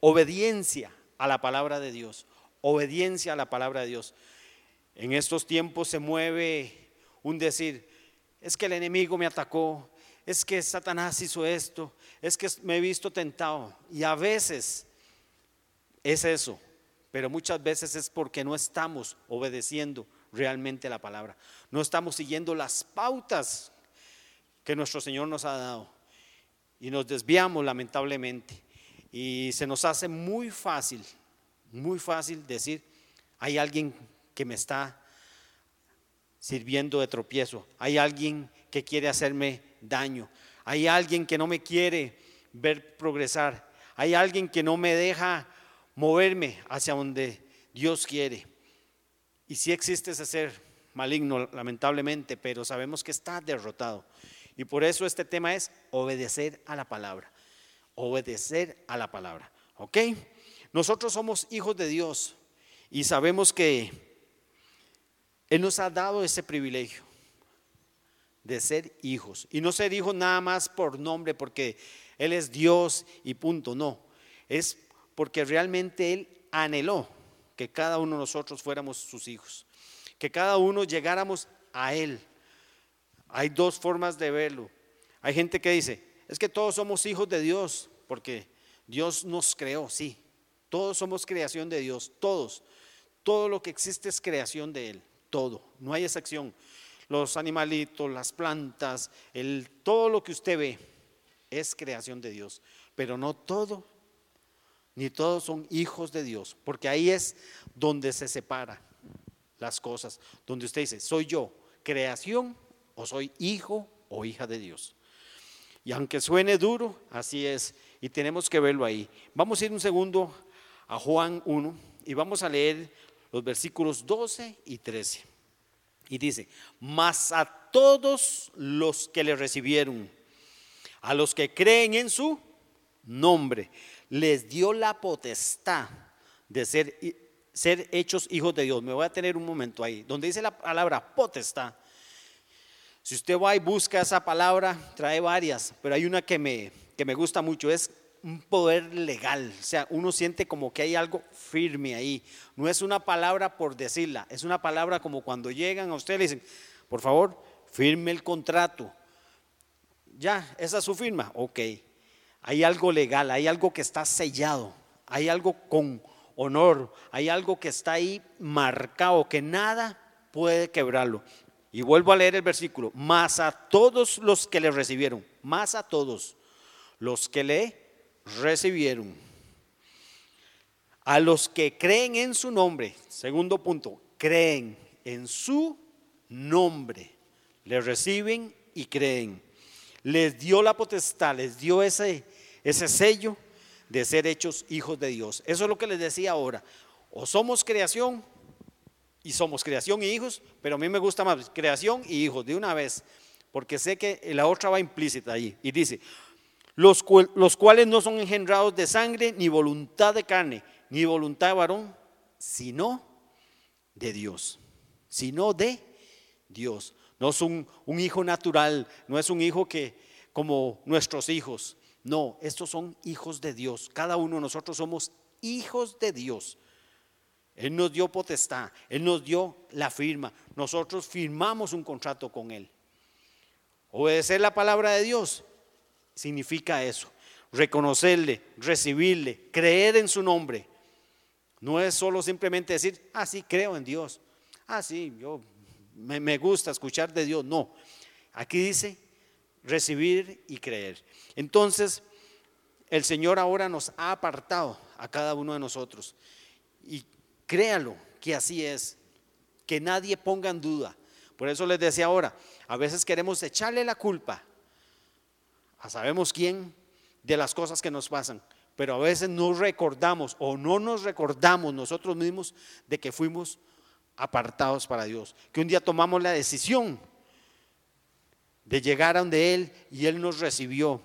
obediencia a la palabra de Dios, obediencia a la palabra de Dios. En estos tiempos se mueve un decir, es que el enemigo me atacó, es que Satanás hizo esto, es que me he visto tentado. Y a veces es eso, pero muchas veces es porque no estamos obedeciendo realmente la palabra. No estamos siguiendo las pautas que nuestro Señor nos ha dado. Y nos desviamos lamentablemente. Y se nos hace muy fácil, muy fácil decir, hay alguien que me está sirviendo de tropiezo, hay alguien que quiere hacerme daño, hay alguien que no me quiere ver progresar, hay alguien que no me deja moverme hacia donde Dios quiere. Y si existe ese ser maligno, lamentablemente, pero sabemos que está derrotado. Y por eso este tema es obedecer a la palabra. Obedecer a la palabra. ¿Ok? Nosotros somos hijos de Dios y sabemos que Él nos ha dado ese privilegio de ser hijos. Y no ser hijos nada más por nombre, porque Él es Dios y punto. No, es porque realmente Él anheló que cada uno de nosotros fuéramos sus hijos, que cada uno llegáramos a Él. Hay dos formas de verlo. Hay gente que dice, es que todos somos hijos de Dios, porque Dios nos creó, sí. Todos somos creación de Dios, todos. Todo lo que existe es creación de Él, todo. No hay excepción. Los animalitos, las plantas, el, todo lo que usted ve es creación de Dios, pero no todo ni todos son hijos de Dios, porque ahí es donde se separa las cosas, donde usted dice, soy yo creación o soy hijo o hija de Dios. Y aunque suene duro, así es, y tenemos que verlo ahí. Vamos a ir un segundo a Juan 1 y vamos a leer los versículos 12 y 13. Y dice, mas a todos los que le recibieron, a los que creen en su nombre, les dio la potestad de ser, ser hechos hijos de Dios. Me voy a tener un momento ahí, donde dice la palabra potestad. Si usted va y busca esa palabra, trae varias, pero hay una que me, que me gusta mucho, es un poder legal. O sea, uno siente como que hay algo firme ahí. No es una palabra por decirla, es una palabra como cuando llegan a usted y le dicen, por favor, firme el contrato. Ya, esa es su firma. Ok, hay algo legal, hay algo que está sellado, hay algo con honor, hay algo que está ahí marcado, que nada puede quebrarlo. Y vuelvo a leer el versículo, más a todos los que le recibieron, más a todos los que le recibieron, a los que creen en su nombre, segundo punto, creen en su nombre, le reciben y creen les dio la potestad, les dio ese, ese sello de ser hechos hijos de Dios. Eso es lo que les decía ahora. O somos creación y somos creación y hijos, pero a mí me gusta más creación y hijos de una vez, porque sé que la otra va implícita ahí. Y dice, los, los cuales no son engendrados de sangre, ni voluntad de carne, ni voluntad de varón, sino de Dios, sino de Dios. No es un, hijo natural, no es un hijo que como nuestros hijos. No, estos son hijos de Dios. Cada uno de nosotros somos hijos de Dios. Él nos dio potestad, Él nos dio la firma. Nosotros firmamos un contrato con Él. Obedecer la palabra de Dios significa eso. Reconocerle, recibirle, creer en su nombre. No es solo simplemente decir, ah, sí, creo en Dios. Ah, sí, yo me, gusta escuchar de Dios. No, aquí dice recibir y creer. Entonces, el Señor ahora nos ha apartado a cada uno de nosotros. Y créalo que así es, que nadie ponga en duda. Por eso les decía ahora, a veces queremos echarle la culpa a sabemos quién de las cosas que nos pasan, pero a veces no recordamos o no nos recordamos nosotros mismos de que fuimos apartados para Dios. Que un día tomamos la decisión de llegar a donde Él y Él nos recibió,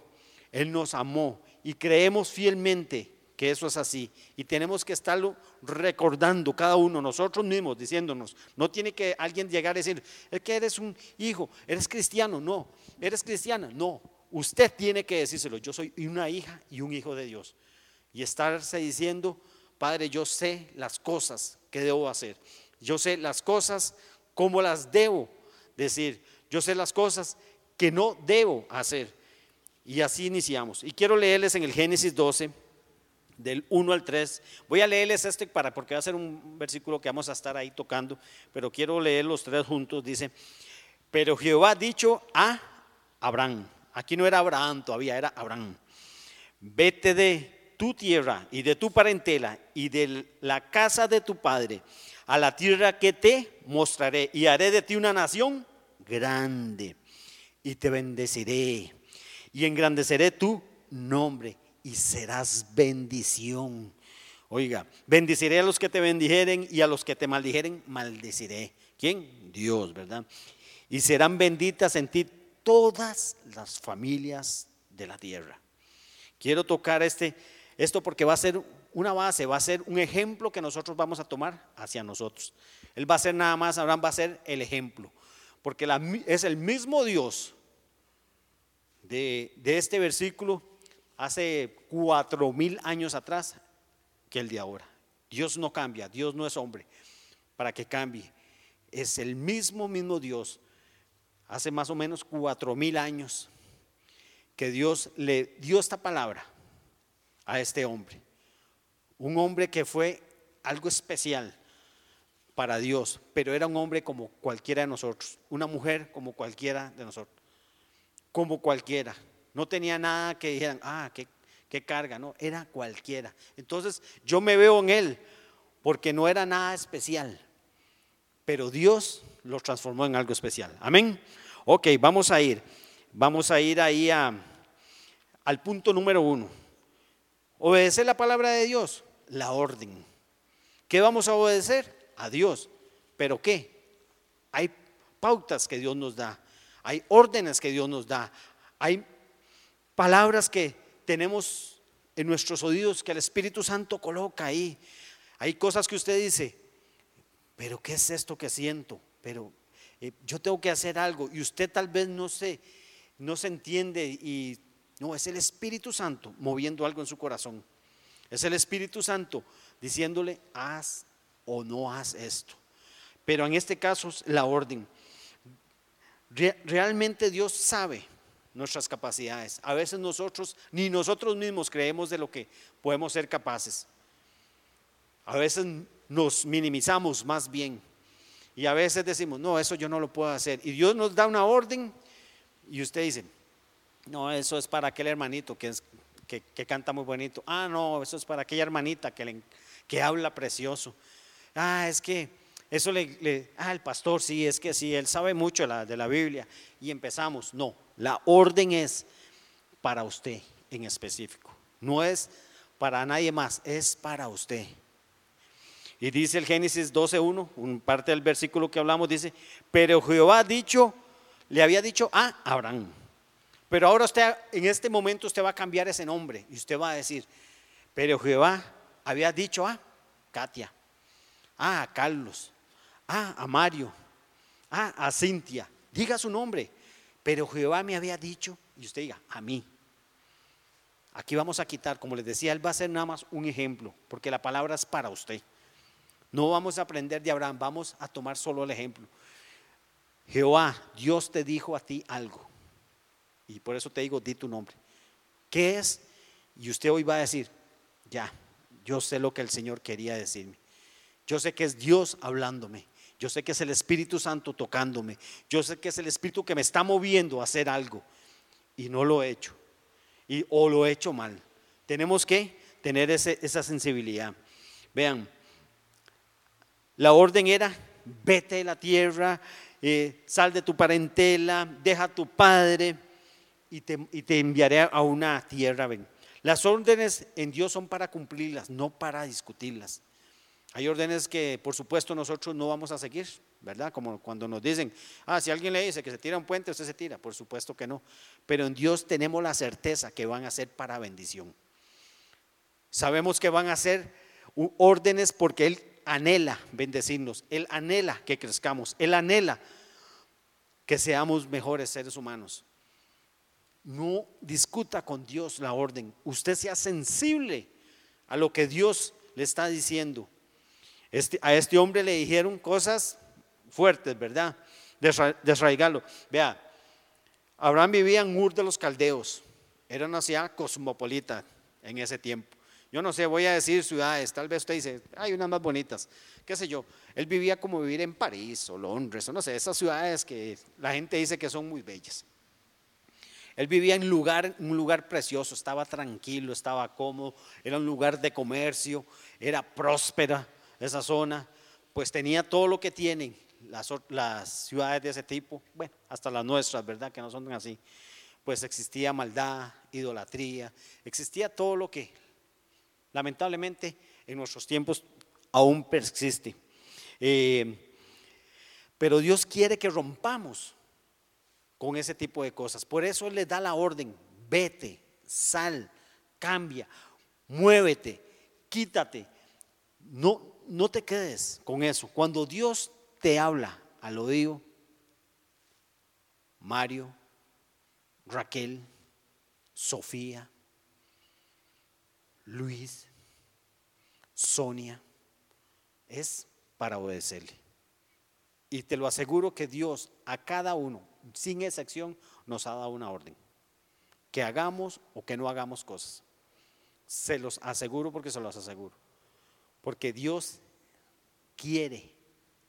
Él nos amó y creemos fielmente que eso es así. Y tenemos que estarlo recordando cada uno, nosotros mismos, diciéndonos, no tiene que alguien llegar a decir, es que eres un hijo, eres cristiano, no, eres cristiana, no, usted tiene que decírselo, yo soy una hija y un hijo de Dios. y estarse diciendo, Padre, yo sé las cosas que debo hacer. Yo sé las cosas como las debo decir. Yo sé las cosas que no debo hacer. Y así iniciamos. Y quiero leerles en el Génesis 12, del 1 al 3. Voy a leerles este para, porque va a ser un versículo que vamos a estar ahí tocando, pero quiero leer los tres juntos. Dice, pero Jehová ha dicho a Abraham, aquí no era Abraham todavía, era Abraham, vete de tu tierra y de tu parentela y de la casa de tu padre a la tierra que te mostraré y haré de ti una nación grande y te bendeciré y engrandeceré tu nombre y serás bendición. Oiga, bendiciré a los que te bendijeren y a los que te maldijeren, maldeciré. ¿Quién? Dios, ¿verdad? Y serán benditas en ti todas las familias de la tierra. Quiero tocar este, esto porque va a ser una base, va a ser un ejemplo que nosotros vamos a tomar hacia nosotros. Él va a ser nada más, Abraham va a ser el ejemplo, porque es el mismo Dios de, de este versículo hace cuatro mil años atrás que el de ahora. Dios no cambia, Dios no es hombre para que cambie. Es el mismo, mismo Dios hace más o menos cuatro mil años que Dios le dio esta palabra a este hombre. Un hombre que fue algo especial para Dios, pero era un hombre como cualquiera de nosotros, una mujer como cualquiera de nosotros, como cualquiera. No tenía nada que dijeran, ah, qué, qué carga, no, era cualquiera. Entonces yo me veo en él, porque no era nada especial, pero Dios lo transformó en algo especial. Amén. Ok, vamos a ir. Vamos a ir ahí a, al punto número uno. Obedecer la palabra de Dios, la orden. ¿Qué vamos a obedecer? A Dios. ¿Pero qué? Hay pautas que Dios nos da, hay órdenes que Dios nos da, hay palabras que tenemos en nuestros oídos que el Espíritu Santo coloca ahí. Hay cosas que usted dice, pero ¿qué es esto que siento? Pero eh, yo tengo que hacer algo y usted tal vez no se, no se entiende y no, es el Espíritu Santo moviendo algo en su corazón. Es el Espíritu Santo diciéndole, haz o no haz esto. Pero en este caso es la orden. realmente Dios sabe nuestras capacidades. A veces nosotros, ni nosotros mismos creemos de lo que podemos ser capaces. A veces nos minimizamos más bien. Y a veces decimos, no, eso yo no lo puedo hacer. Y Dios nos da una orden y usted dice, no, eso es para aquel hermanito que, es, que, canta muy bonito. Ah, no, eso es para aquella hermanita que, que habla precioso. Ah, es que eso le, ah, el pastor, sí, es que sí, él sabe mucho de la Biblia. Y empezamos, no, la orden es para usted en específico. No es para nadie más, es para usted. Y dice el Génesis 12.1, un parte del versículo que hablamos, dice, pero Jehová dicho, le había dicho a Abraham. Pero ahora usted, en este momento usted va a cambiar ese nombre y usted va a decir, pero Jehová había dicho a Katia, a Carlos, a Mario, a Cintia, diga su nombre, pero Jehová me había dicho, y usted diga, a mí. Aquí vamos a quitar, como les decía, él va a ser nada más un ejemplo, porque la palabra es para usted. No vamos a aprender de Abraham, vamos a tomar solo el ejemplo. Jehová, Dios te dijo a ti algo. Y por eso te digo, di tu nombre. ¿Qué es? Y usted hoy va a decir, ya, yo sé lo que el Señor quería decirme. Yo sé que es Dios hablándome. Yo sé que es el Espíritu Santo tocándome. Yo sé que es el Espíritu que me está moviendo a hacer algo. Y no lo he hecho. Y, o lo he hecho mal. Tenemos que tener esa sensibilidad. Vean, la orden era, vete de la tierra, eh, sal de tu parentela, deja a tu padre y te, enviaré a una tierra. Ven. Las órdenes en Dios son para cumplirlas, no para discutirlas. Hay órdenes que por supuesto nosotros no vamos a seguir, ¿verdad? Como cuando nos dicen, ah, si alguien le dice que se tira un puente, usted se tira. Por supuesto que no. Pero en Dios tenemos la certeza que van a ser para bendición. Sabemos que van a ser órdenes porque Él anhela bendecirnos, Él anhela que crezcamos, Él anhela que seamos mejores seres humanos. No discuta con Dios la orden, usted sea sensible a lo que Dios le está diciendo. Este, a este hombre le dijeron cosas fuertes, ¿verdad? Desraigarlo. Vea, Abraham vivía en Ur de los Caldeos. Era una ciudad cosmopolita en ese tiempo. Yo no sé, voy a decir ciudades, tal vez usted dice, hay unas más bonitas, qué sé yo. Él vivía como vivir en París o Londres, o no sé, esas ciudades que la gente dice que son muy bellas. Él vivía en lugar, un lugar precioso, estaba tranquilo, estaba cómodo, era un lugar de comercio, era próspera esa zona, pues tenía todo lo que tienen las, ciudades de ese tipo, bueno, hasta las nuestras, ¿verdad? Que no son así. Pues existía maldad, idolatría, existía todo lo que lamentablemente en nuestros tiempos aún persiste. Eh, pero Dios quiere que rompamos con ese tipo de cosas. Por eso Él le da la orden, vete, sal, cambia, muévete, quítate. No, no te quedes con eso. Cuando Dios te habla al oído, Mario, Raquel, Sofía, Luis, Sonia, es para obedecerle. Y te lo aseguro que Dios a cada uno sin excepción, nos ha dado una orden. Que hagamos o que no hagamos cosas. Se los aseguro porque se los aseguro. Porque Dios quiere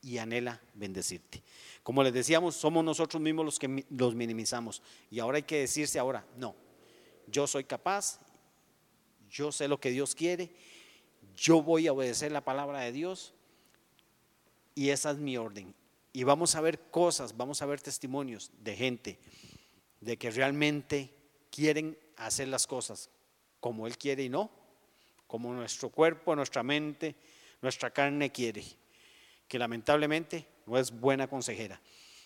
y anhela bendecirte. Como les decíamos, somos nosotros mismos los que los minimizamos. Y ahora hay que decirse ahora, no, yo soy capaz, yo sé lo que Dios quiere, yo voy a obedecer la palabra de Dios y esa es mi orden y vamos a ver cosas, vamos a ver testimonios de gente de que realmente quieren hacer las cosas como Él quiere y no, como nuestro cuerpo, nuestra mente, nuestra carne quiere, que lamentablemente no es buena consejera.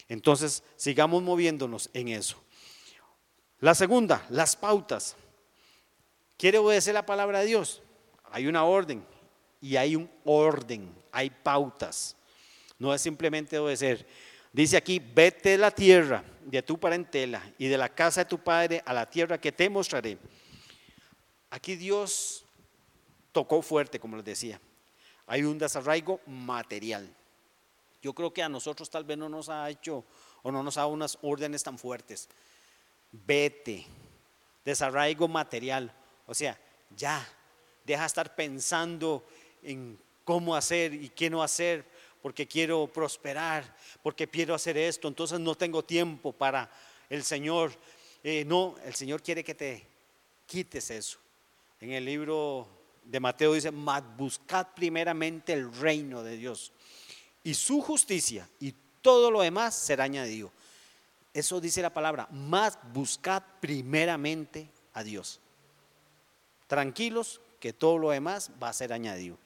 Entonces, sigamos moviéndonos en eso. La segunda, las pautas. ¿Quiere obedecer la palabra de Dios? Hay una orden y hay un orden, hay pautas no es simplemente obedecer. Dice aquí, vete de la tierra de tu parentela y de la casa de tu padre a la tierra que te mostraré. Aquí Dios tocó fuerte, como les decía. Hay un desarraigo material. Yo creo que a nosotros tal vez no nos ha hecho o no nos ha dado unas órdenes tan fuertes. Vete, desarraigo material. O sea, ya, deja de estar pensando en cómo hacer y qué no hacer, porque quiero prosperar, porque quiero hacer esto, entonces no tengo tiempo para el Señor. Eh, no, el Señor quiere que te quites eso. En el libro de Mateo dice, buscad primeramente el reino de Dios y su justicia y todo lo demás será añadido. Eso dice la palabra, más buscad primeramente a Dios. Tranquilos que todo lo demás va a ser añadido.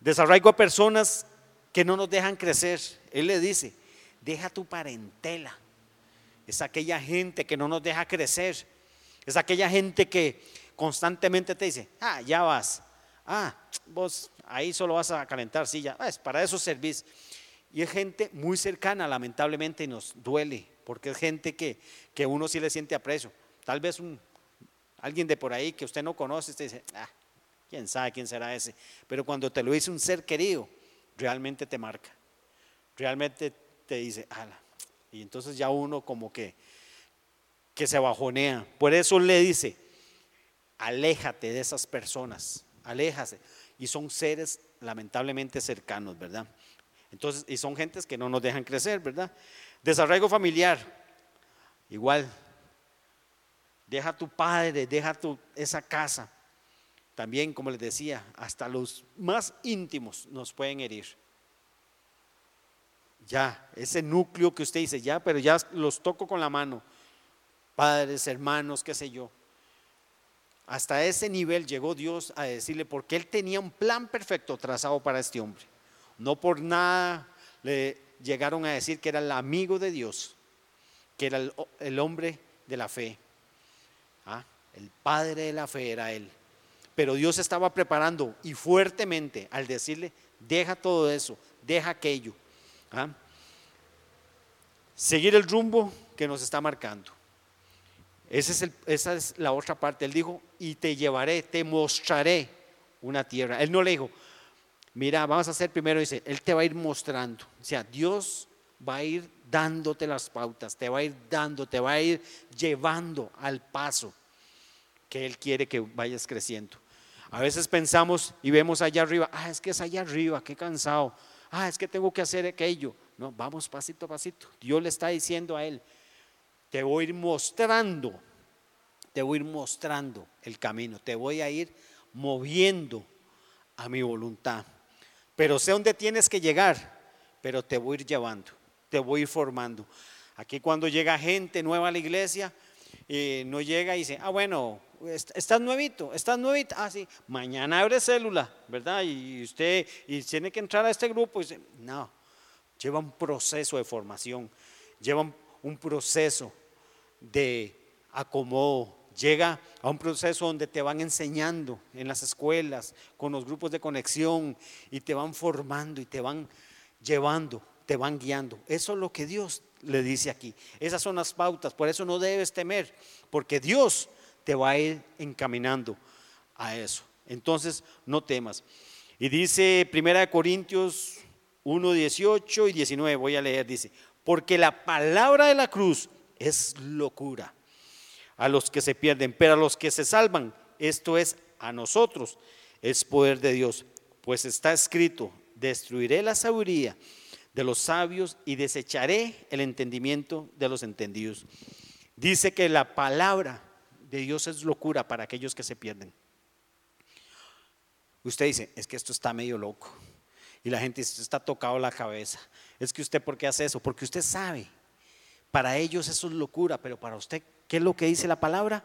Desarraigo a personas que no nos dejan crecer. Él le dice, deja tu parentela. Es aquella gente que no nos deja crecer. Es aquella gente que constantemente te dice, ah, ya vas. Ah, vos ahí solo vas a calentar silla. Ah, es para eso servís. Y es gente muy cercana, lamentablemente, y nos duele, porque es gente que, que uno sí le siente aprecio. Tal vez un, alguien de por ahí que usted no conoce, usted dice, ah, quién sabe quién será ese. Pero cuando te lo dice un ser querido, realmente te marca, realmente te dice, ala. Y entonces ya uno como que, que se bajonea. Por eso le dice, aléjate de esas personas, aléjase. Y son seres lamentablemente cercanos, ¿verdad? Entonces, y son gentes que no nos dejan crecer, ¿verdad? Desarraigo familiar, igual. Deja tu padre, deja tu, esa casa. También, como les decía, hasta los más íntimos nos pueden herir. Ya, ese núcleo que usted dice, ya, pero ya los toco con la mano. Padres, hermanos, qué sé yo. Hasta ese nivel llegó Dios a decirle, porque Él tenía un plan perfecto trazado para este hombre. No por nada le llegaron a decir que era el amigo de Dios, que era el, hombre de la fe. ¿Ah? El padre de la fe era Él. Pero Dios estaba preparando y fuertemente al decirle, deja todo eso, deja aquello. ¿ah? Seguir el rumbo que nos está marcando. Es esa es la otra parte. Él dijo, y te llevaré, te mostraré una tierra. Él no le dijo, mira, vamos a hacer primero, dice, Él te va a ir mostrando. O sea, Dios va a ir dándote las pautas, te va a ir dando, te va a ir llevando al paso que Él quiere que vayas creciendo. A veces pensamos y vemos allá arriba, ah, es que es allá arriba, qué cansado. Ah, es que tengo que hacer aquello. No, vamos pasito a pasito. Dios le está diciendo a Él, te voy a ir mostrando, te voy a ir mostrando el camino, te voy a ir moviendo a mi voluntad. Pero sé dónde tienes que llegar, pero te voy a ir llevando, te voy a ir formando. Aquí cuando llega gente nueva a la iglesia, eh, no llega y dice, ah, bueno, estás nuevito, estás nuevito, ah, sí, mañana abre célula, ¿verdad? Y usted y tiene que entrar a este grupo. Y dice, no, lleva un proceso de formación, lleva un proceso de acomodo, llega a un proceso donde te van enseñando en las escuelas, con los grupos de conexión, y te van formando y te van llevando, te van guiando. Eso es lo que Dios le dice aquí. Esas son las pautas, por eso no debes temer, porque Dios te va a ir encaminando a eso. Entonces, no temas. Y dice 1 Corintios 1, 18 y 19, voy a leer, dice, porque la palabra de la cruz es locura a los que se pierden, pero a los que se salvan, esto es a nosotros, es poder de Dios. Pues está escrito, destruiré la sabiduría de los sabios y desecharé el entendimiento de los entendidos. Dice que la palabra de Dios es locura para aquellos que se pierden. Usted dice, es que esto está medio loco. Y la gente dice, está tocado la cabeza. Es que usted, ¿por qué hace eso? Porque usted sabe para ellos eso es locura, pero para usted, ¿qué es lo que dice la palabra?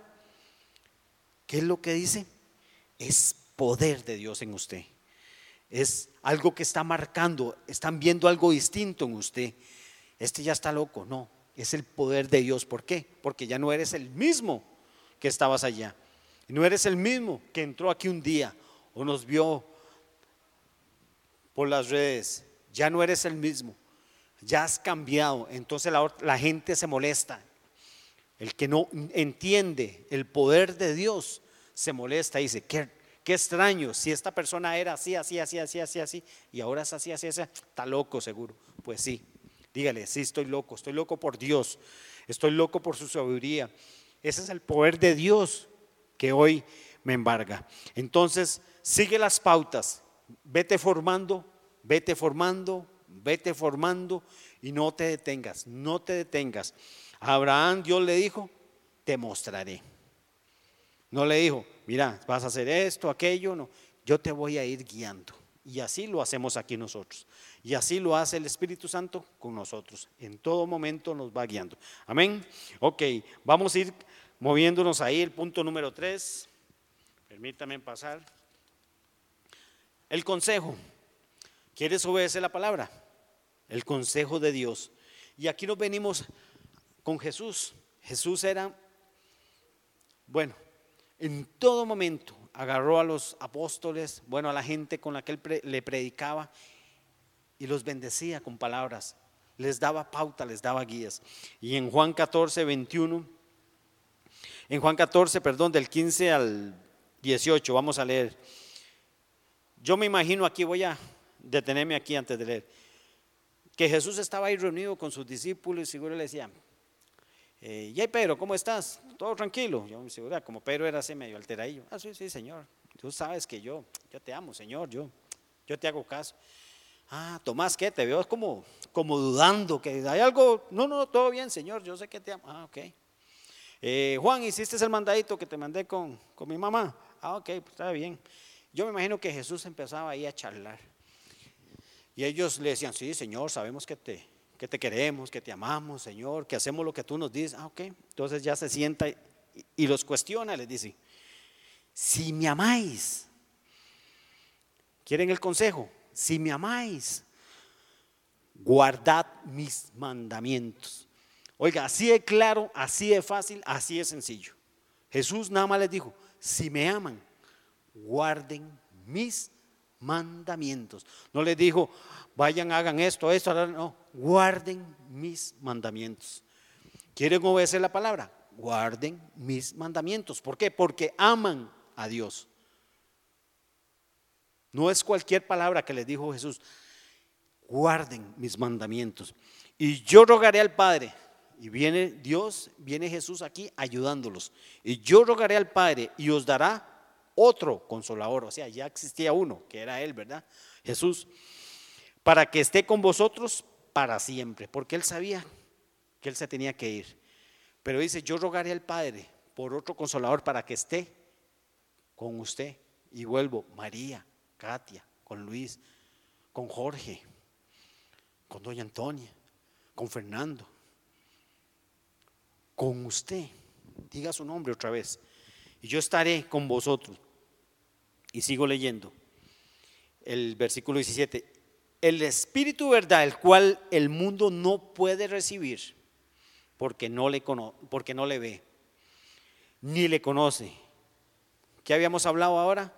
¿Qué es lo que dice? Es poder de Dios en usted. Es algo que está marcando, están viendo algo distinto en usted. Este ya está loco, no, es el poder de Dios. ¿Por qué? Porque ya no eres el mismo que estabas allá. No eres el mismo que entró aquí un día o nos vio por las redes. Ya no eres el mismo ya has cambiado. Entonces la, gente se molesta. El que no entiende el poder de Dios se molesta y dice, qué, qué extraño, si esta persona era así, así, así, así, así, así, y ahora es así, así, así, está loco seguro. Pues sí, dígale, sí estoy loco, estoy loco por Dios, estoy loco por su sabiduría. Ese es el poder de Dios que hoy me embarga. Entonces, sigue las pautas, vete formando, vete formando, vete formando y no te detengas, no te detengas. A Abraham Dios le dijo, te mostraré. No le dijo, mira, vas a hacer esto, aquello, no. Yo te voy a ir guiando. Y así lo hacemos aquí nosotros. Y así lo hace el Espíritu Santo con nosotros. En todo momento nos va guiando. Amén. Ok, vamos a ir moviéndonos ahí. El punto número tres. Permítame pasar. El consejo. ¿Quieres obedecer la palabra? El consejo de Dios. Y aquí nos venimos con Jesús. Jesús era, bueno, en todo momento agarró a los apóstoles, bueno, a la gente con la que él le predicaba y los bendecía con palabras. Les daba pauta, les daba guías. Y en Juan 14, 21, en Juan 14, perdón, del 15 al 18, vamos a leer. Yo me imagino aquí, voy a detenerme aquí antes de leer que Jesús estaba ahí reunido con sus discípulos y seguro le decía, eh, ¿y Pedro, cómo estás? ¿Todo tranquilo? Yo me segura, como Pedro era así medio alteradillo. Ah, sí, sí, Señor. Tú sabes que yo, yo te amo, Señor, yo, yo te hago caso. Ah, Tomás, ¿qué? Te veo como, como dudando, que hay algo. No, no, todo bien, Señor, yo sé que te amo. Ah, ok. Eh, Juan, ¿hiciste el mandadito que te mandé con, con mi mamá? Ah, ok, pues está bien. Yo me imagino que Jesús empezaba ahí a charlar. Y ellos le decían, sí, Señor, sabemos que te, que te queremos, que te amamos, Señor, que hacemos lo que tú nos dices. Ah, ok. Entonces ya se sienta y, los cuestiona, les dice, si me amáis, ¿quieren el consejo? Si me amáis, guardad mis mandamientos. Oiga, así de claro, así de fácil, así de sencillo. Jesús nada más les dijo, si me aman, guarden mis mandamientos. No les dijo, vayan, hagan esto, esto, no, guarden mis mandamientos. ¿Quieren obedecer la palabra? Guarden mis mandamientos. ¿Por qué? Porque aman a Dios. No es cualquier palabra que les dijo Jesús. Guarden mis mandamientos. Y yo rogaré al Padre. Y viene Dios, viene Jesús aquí ayudándolos. Y yo rogaré al Padre y os dará otro consolador. O sea, ya existía uno, que era Él, ¿verdad? Jesús. Para que esté con vosotros para siempre. Porque Él sabía que Él se tenía que ir. Pero dice, yo rogaré al Padre por otro consolador para que esté con usted. Y vuelvo, María, Katia, con Luis, con Jorge, con Doña Antonia, con Fernando, con usted. Diga su nombre otra vez. Y yo estaré con vosotros. Y sigo leyendo el versículo 17. El Espíritu verdad, el cual el mundo no puede recibir porque no le, porque no le ve, ni le conoce. ¿Qué habíamos hablado ahora?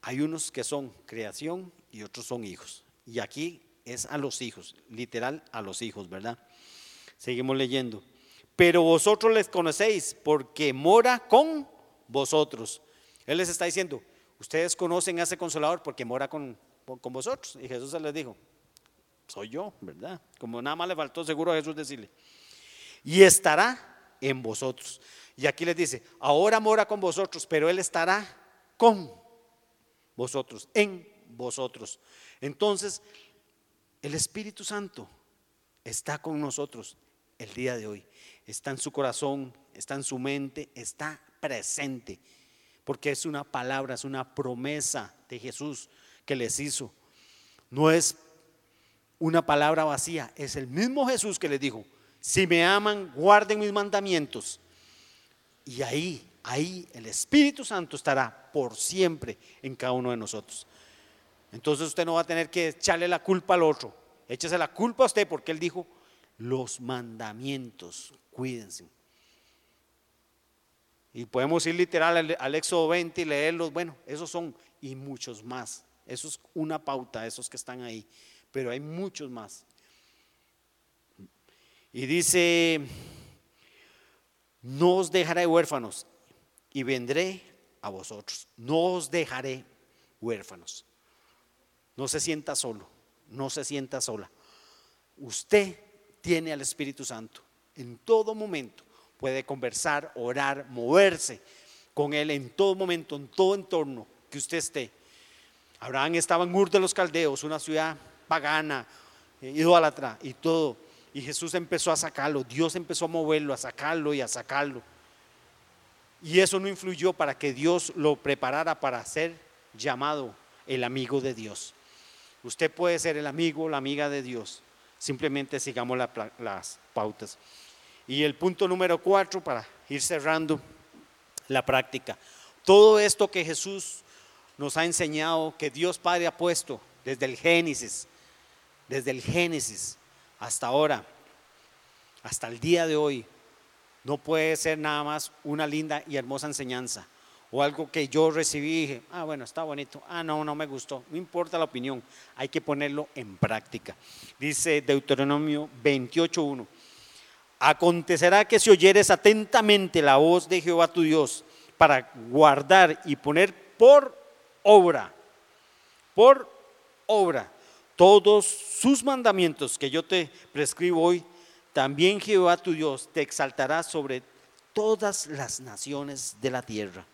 Hay unos que son creación y otros son hijos. Y aquí es a los hijos, literal a los hijos, ¿verdad? Seguimos leyendo. Pero vosotros les conocéis porque mora con vosotros. Él les está diciendo, ustedes conocen a ese consolador porque mora con, con vosotros. Y Jesús les dijo, soy yo, ¿verdad? Como nada más le faltó seguro a Jesús decirle. Y estará en vosotros. Y aquí les dice, ahora mora con vosotros, pero Él estará con vosotros, en vosotros. Entonces, el Espíritu Santo está con nosotros el día de hoy. Está en su corazón, está en su mente, está presente. Porque es una palabra, es una promesa de Jesús que les hizo. No es una palabra vacía, es el mismo Jesús que les dijo, si me aman, guarden mis mandamientos y ahí, ahí el Espíritu Santo estará por siempre en cada uno de nosotros. Entonces usted no va a tener que echarle la culpa al otro. Échese la culpa a usted porque él dijo, los mandamientos, cuídense. Y podemos ir literal al, al, Éxodo 20 y leerlos. Bueno, esos son y muchos más. Eso es una pauta, esos que están ahí. Pero hay muchos más. Y dice no os dejaré huérfanos y vendré a vosotros. No os dejaré huérfanos. No se sienta solo, no se sienta sola. Usted tiene al Espíritu Santo. En todo momento puede conversar, orar, moverse con Él en todo momento, en todo entorno que usted esté. Abraham estaba en Ur de los Caldeos, una ciudad pagana, eh, idólatra y todo y Jesús empezó a sacarlo, Dios empezó a moverlo, a sacarlo y a sacarlo. Y eso no influyó para que Dios lo preparara para ser llamado el amigo de Dios. Usted puede ser el amigo la amiga de Dios. Simplemente sigamos las pautas. Y el punto número cuatro, para ir cerrando la práctica. Todo esto que Jesús nos ha enseñado, que Dios Padre ha puesto desde el Génesis, desde el Génesis, hasta ahora, hasta el día de hoy, no puede ser nada más una linda y hermosa enseñanza o algo que yo recibí y dije, ah, bueno, está bonito, ah, no, no me gustó, no importa la opinión, hay que ponerlo en práctica. Dice Deuteronomio 28.1, acontecerá que si oyeres atentamente la voz de Jehová tu Dios para guardar y poner por obra, por obra, todos sus mandamientos que yo te prescribo hoy, también Jehová tu Dios te exaltará sobre todas las naciones de la tierra.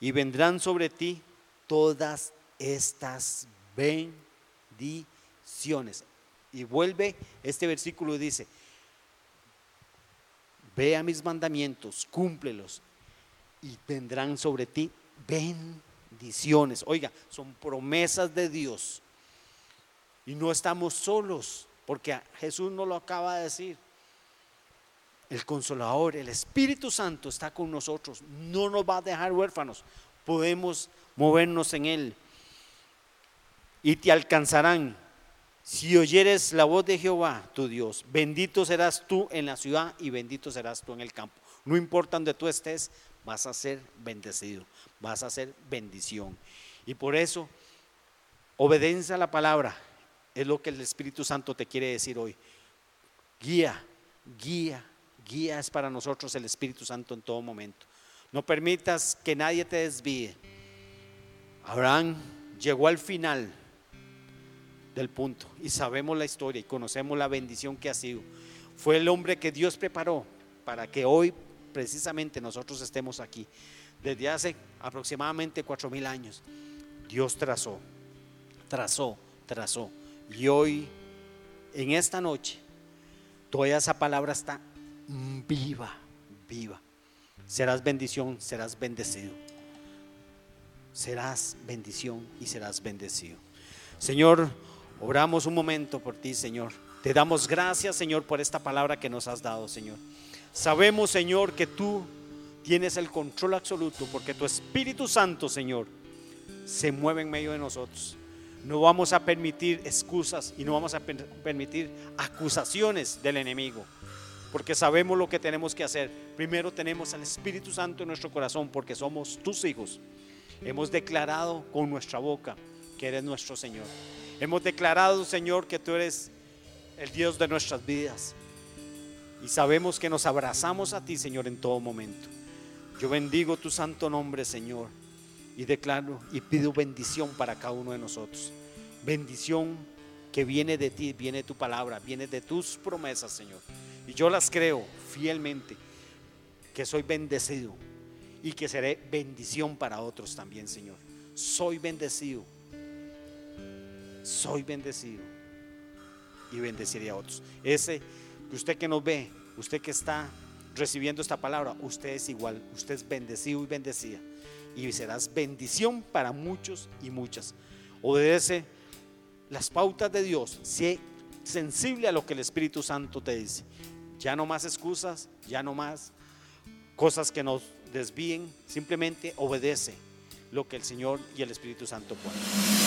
Y vendrán sobre ti todas estas bendiciones. Y vuelve este versículo y dice, ve a mis mandamientos, cúmplelos y vendrán sobre ti bendiciones. Oiga, son promesas de Dios y no estamos solos, porque Jesús nos lo acaba de decir. El consolador, el Espíritu Santo está con nosotros, no nos va a dejar huérfanos, podemos movernos en Él. Y te alcanzarán si oyeres la voz de Jehová, tu Dios. Bendito serás tú en la ciudad y bendito serás tú en el campo. No importa donde tú estés, vas a ser bendecido, vas a ser bendición. Y por eso, obedece a la palabra, es lo que el Espíritu Santo te quiere decir hoy. Guía, guía, guía es para nosotros el Espíritu Santo en todo momento. No permitas que nadie te desvíe. Abraham llegó al final del punto y sabemos la historia y conocemos la bendición que ha sido. Fue el hombre que Dios preparó para que hoy precisamente nosotros estemos aquí. Desde hace aproximadamente cuatro mil años, Dios trazó, trazó, trazó. Y hoy, en esta noche, toda esa palabra está viva, viva. Serás bendición, serás bendecido. Serás bendición y serás bendecido. Señor, oramos un momento por ti, Señor. Te damos gracias, Señor, por esta palabra que nos has dado, Señor. Sabemos, Señor, que tú tienes el control absoluto porque tu Espíritu Santo, Señor, se mueve en medio de nosotros. No vamos a permitir excusas y no vamos a permitir acusaciones del enemigo, porque sabemos lo que tenemos que hacer. Primero tenemos al Espíritu Santo en nuestro corazón porque somos tus hijos. Hemos declarado con nuestra boca que eres nuestro Señor. Hemos declarado, Señor, que tú eres el Dios de nuestras vidas. Y sabemos que nos abrazamos a ti, Señor, en todo momento. Yo bendigo tu santo nombre, Señor, y declaro y pido bendición para cada uno de nosotros. Bendición que viene de ti, viene tu palabra, viene de tus promesas, Señor. Y yo las creo fielmente, que soy bendecido y que seré bendición para otros también, Señor. Soy bendecido. Soy bendecido. Y bendeciré a otros. Ese, usted que nos ve, usted que está recibiendo esta palabra, usted es igual, usted es bendecido y bendecida. Y serás bendición para muchos y muchas. Obedece las pautas de Dios, sé sensible a lo que el Espíritu Santo te dice. Ya no más excusas, ya no más cosas que nos desvíen, simplemente obedece lo que el Señor y el Espíritu Santo ponen.